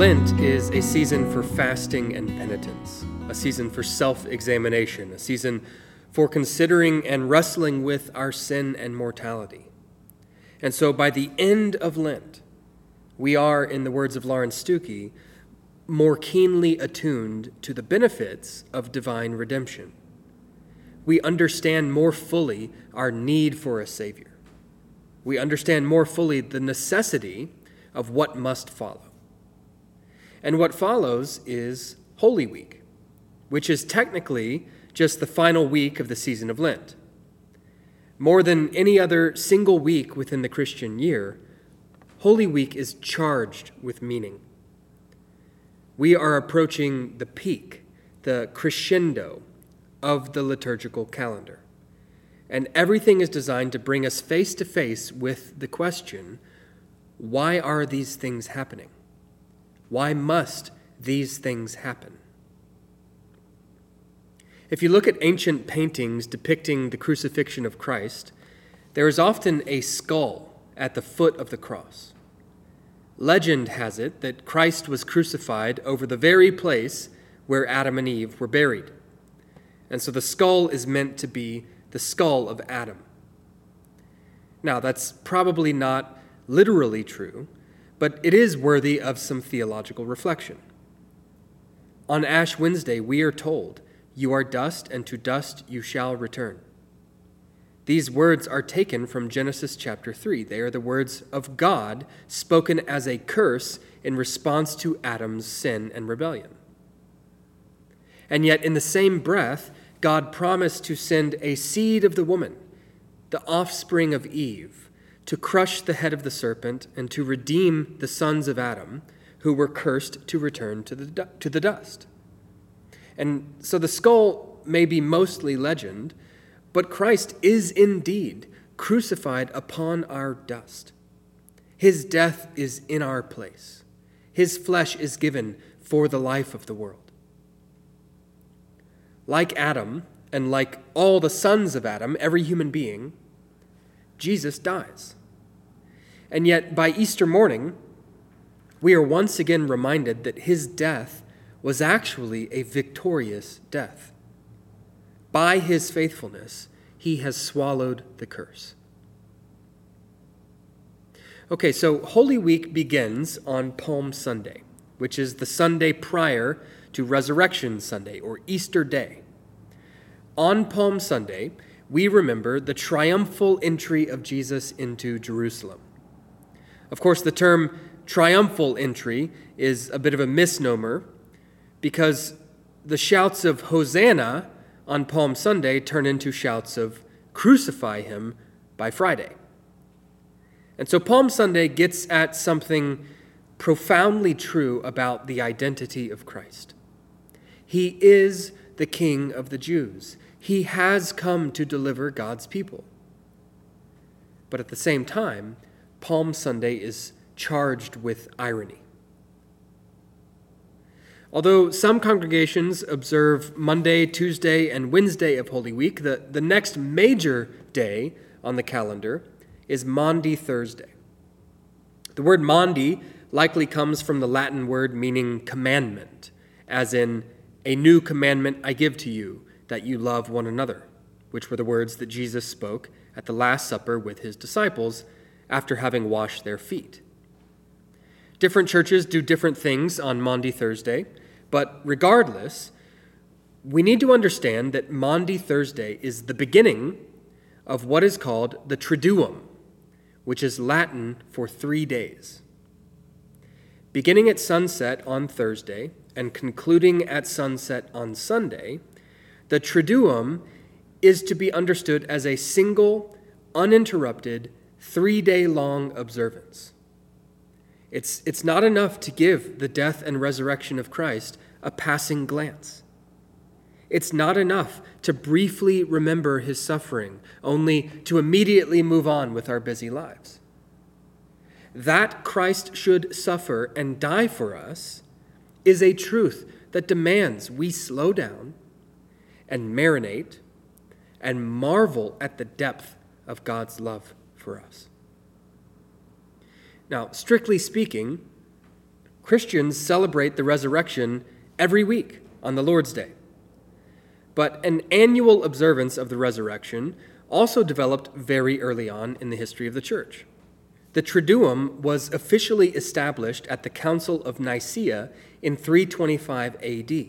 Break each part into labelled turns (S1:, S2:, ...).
S1: Lent is a season for fasting and penitence, a season for self examination, a season for considering and wrestling with our sin and mortality. And so by the end of Lent, we are, in the words of Laurence Stookey, more keenly attuned to the benefits of divine redemption. We understand more fully our need for a Savior. We understand more fully the necessity of what must follow. And what follows is Holy Week, which is technically just the final week of the season of Lent. More than any other single week within the Christian year, Holy Week is charged with meaning. We are approaching the peak, the crescendo of the liturgical calendar. And everything is designed to bring us face to face with the question why are these things happening? Why must these things happen? If you look at ancient paintings depicting the crucifixion of Christ, there is often a skull at the foot of the cross. Legend has it that Christ was crucified over the very place where Adam and Eve were buried. And so the skull is meant to be the skull of Adam. Now, that's probably not literally true, but it is worthy of some theological reflection. On Ash Wednesday, we are told, You are dust, and to dust you shall return. These words are taken from Genesis chapter 3. They are the words of God spoken as a curse in response to Adam's sin and rebellion. And yet, in the same breath, God promised to send a seed of the woman, the offspring of Eve, to crush the head of the serpent and to redeem the sons of Adam who were cursed to return to the, to the dust. And so the skull may be mostly legend, but Christ is indeed crucified upon our dust. His death is in our place. His flesh is given for the life of the world. Like Adam, and like all the sons of Adam, every human being, Jesus dies. And yet, by Easter morning, we are once again reminded that his death was actually a victorious death. By his faithfulness, he has swallowed the curse. Okay, so Holy Week begins on Palm Sunday, which is the Sunday prior to Resurrection Sunday or Easter Day. On Palm Sunday, we remember the triumphal entry of Jesus into Jerusalem. Of course, the term triumphal entry is a bit of a misnomer because the shouts of Hosanna on Palm Sunday turn into shouts of crucify him by Friday. And so Palm Sunday gets at something profoundly true about the identity of Christ. He is the King of the Jews. He has come to deliver God's people. But at the same time, Palm Sunday is charged with irony. Although some congregations observe Monday, Tuesday, and Wednesday of Holy Week, the, the next major day on the calendar is Maundy Thursday. The word Maundy likely comes from the Latin word meaning commandment, as in, a new commandment I give to you, that you love one another, which were the words that Jesus spoke at the Last Supper with his disciples after having washed their feet. Different churches do different things on Maundy Thursday, but regardless, we need to understand that Maundy Thursday is the beginning of what is called the Triduum, which is Latin for three days. Beginning at sunset on Thursday and concluding at sunset on Sunday, the Triduum is to be understood as a single, uninterrupted, three day long observance. It's, it's not enough to give the death and resurrection of Christ a passing glance. It's not enough to briefly remember his suffering, only to immediately move on with our busy lives. That Christ should suffer and die for us is a truth that demands we slow down and marinate and marvel at the depth of God's love for us. Now, strictly speaking, Christians celebrate the resurrection every week on the Lord's Day. But an annual observance of the resurrection also developed very early on in the history of the church. The Triduum was officially established at the Council of Nicaea in 325 AD.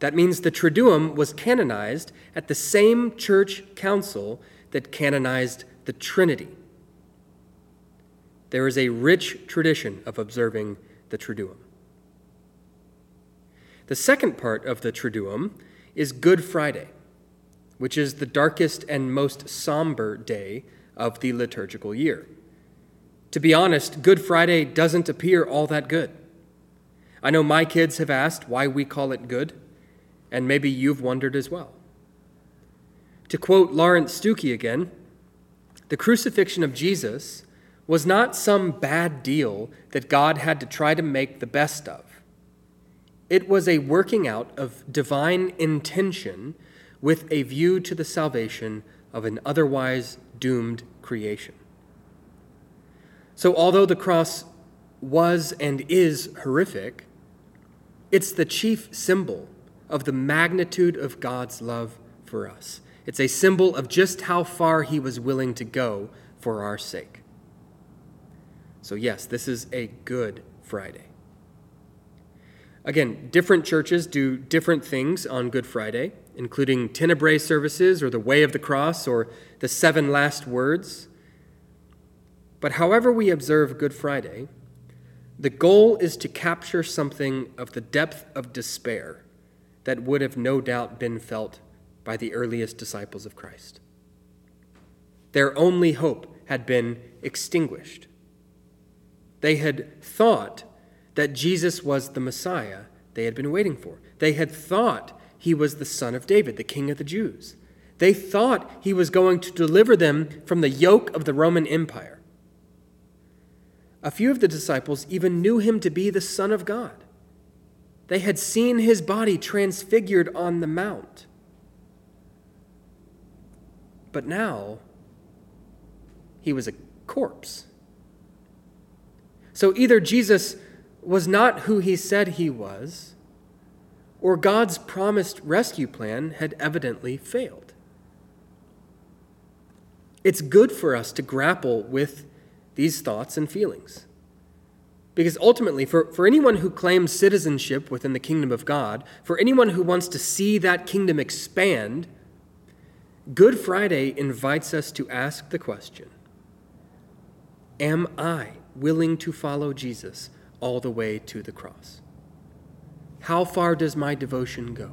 S1: That means the Triduum was canonized at the same church council that canonized the Trinity. There is a rich tradition of observing the Triduum. The second part of the Triduum is Good Friday, which is the darkest and most somber day of the liturgical year. To be honest, Good Friday doesn't appear all that good. I know my kids have asked why we call it good, and maybe you've wondered as well. To quote Laurence Stookey again, the crucifixion of Jesus was not some bad deal that God had to try to make the best of. It was a working out of divine intention with a view to the salvation of an otherwise doomed creation. So, although the cross was and is horrific, it's the chief symbol of the magnitude of God's love for us. It's a symbol of just how far he was willing to go for our sake. So, yes, this is a good Friday. Again, different churches do different things on Good Friday, including Tenebrae services or the Way of the Cross or the seven last words. But however we observe Good Friday, the goal is to capture something of the depth of despair that would have no doubt been felt by the earliest disciples of Christ. Their only hope had been extinguished. They had thought that Jesus was the Messiah they had been waiting for. They had thought he was the son of David, the king of the Jews. They thought he was going to deliver them from the yoke of the Roman Empire. A few of the disciples even knew him to be the Son of God. They had seen his body transfigured on the Mount. But now, he was a corpse. So either Jesus was not who he said he was, or God's promised rescue plan had evidently failed. It's good for us to grapple with these thoughts and feelings. Because ultimately, for, for anyone who claims citizenship within the kingdom of God, for anyone who wants to see that kingdom expand, Good Friday invites us to ask the question Am I willing to follow Jesus all the way to the cross? How far does my devotion go?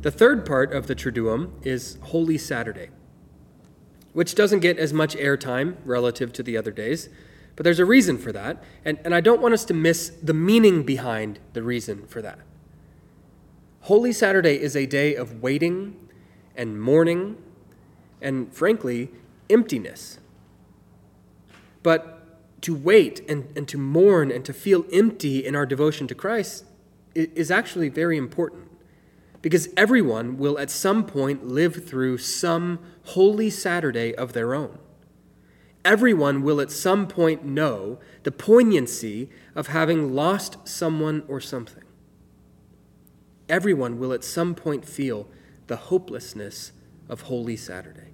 S1: The third part of the Triduum is Holy Saturday, which doesn't get as much airtime relative to the other days, but there's a reason for that, and, and I don't want us to miss the meaning behind the reason for that. Holy Saturday is a day of waiting and mourning and, frankly, emptiness. But to wait and, and to mourn and to feel empty in our devotion to Christ is actually very important because everyone will at some point live through some holy Saturday of their own. Everyone will at some point know the poignancy of having lost someone or something. Everyone will at some point feel the hopelessness of Holy Saturday.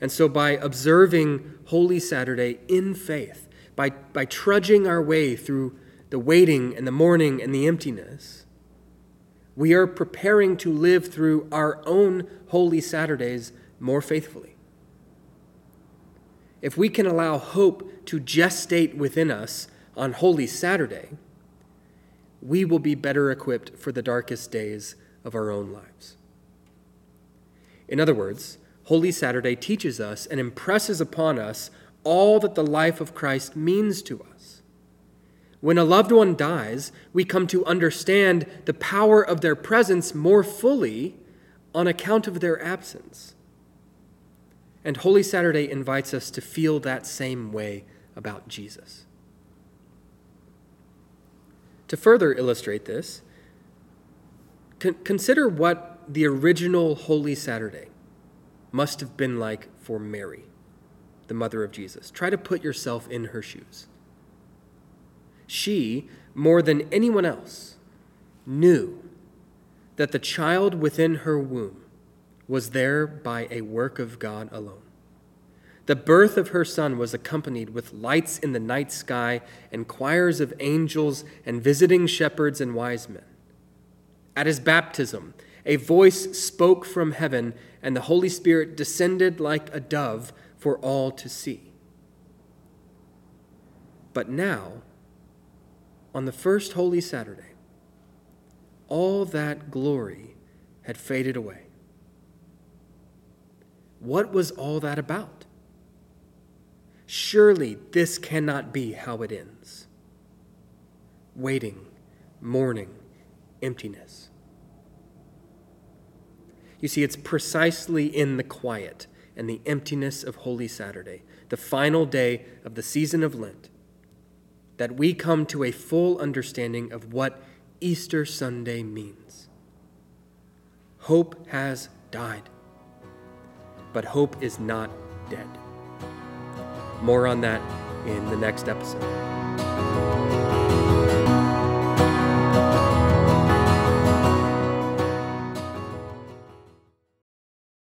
S1: And so, by observing Holy Saturday in faith, by, by trudging our way through the waiting and the mourning and the emptiness, we are preparing to live through our own Holy Saturdays more faithfully. If we can allow hope to gestate within us on Holy Saturday, we will be better equipped for the darkest days of our own lives. In other words, Holy Saturday teaches us and impresses upon us all that the life of Christ means to us. When a loved one dies, we come to understand the power of their presence more fully on account of their absence. And Holy Saturday invites us to feel that same way about Jesus. To further illustrate this, con- consider what the original Holy Saturday must have been like for Mary. the mother of Jesus. Try to put yourself in her shoes. She, more than anyone else, knew that the child within her womb was there by a work of God alone. The birth of her son was accompanied with lights in the night sky and choirs of angels and visiting shepherds and wise men. At his baptism, a voice spoke from heaven, and the Holy Spirit descended like a dove for all to see. But now, on the first Holy Saturday, all that glory had faded away. What was all that about? Surely this cannot be how it ends. Waiting, mourning, emptiness. You see, it's precisely in the quiet and the emptiness of Holy Saturday, the final day of the season of Lent, that we come to a full understanding of what Easter Sunday means. Hope has died, but hope is not dead. More on that in the next episode.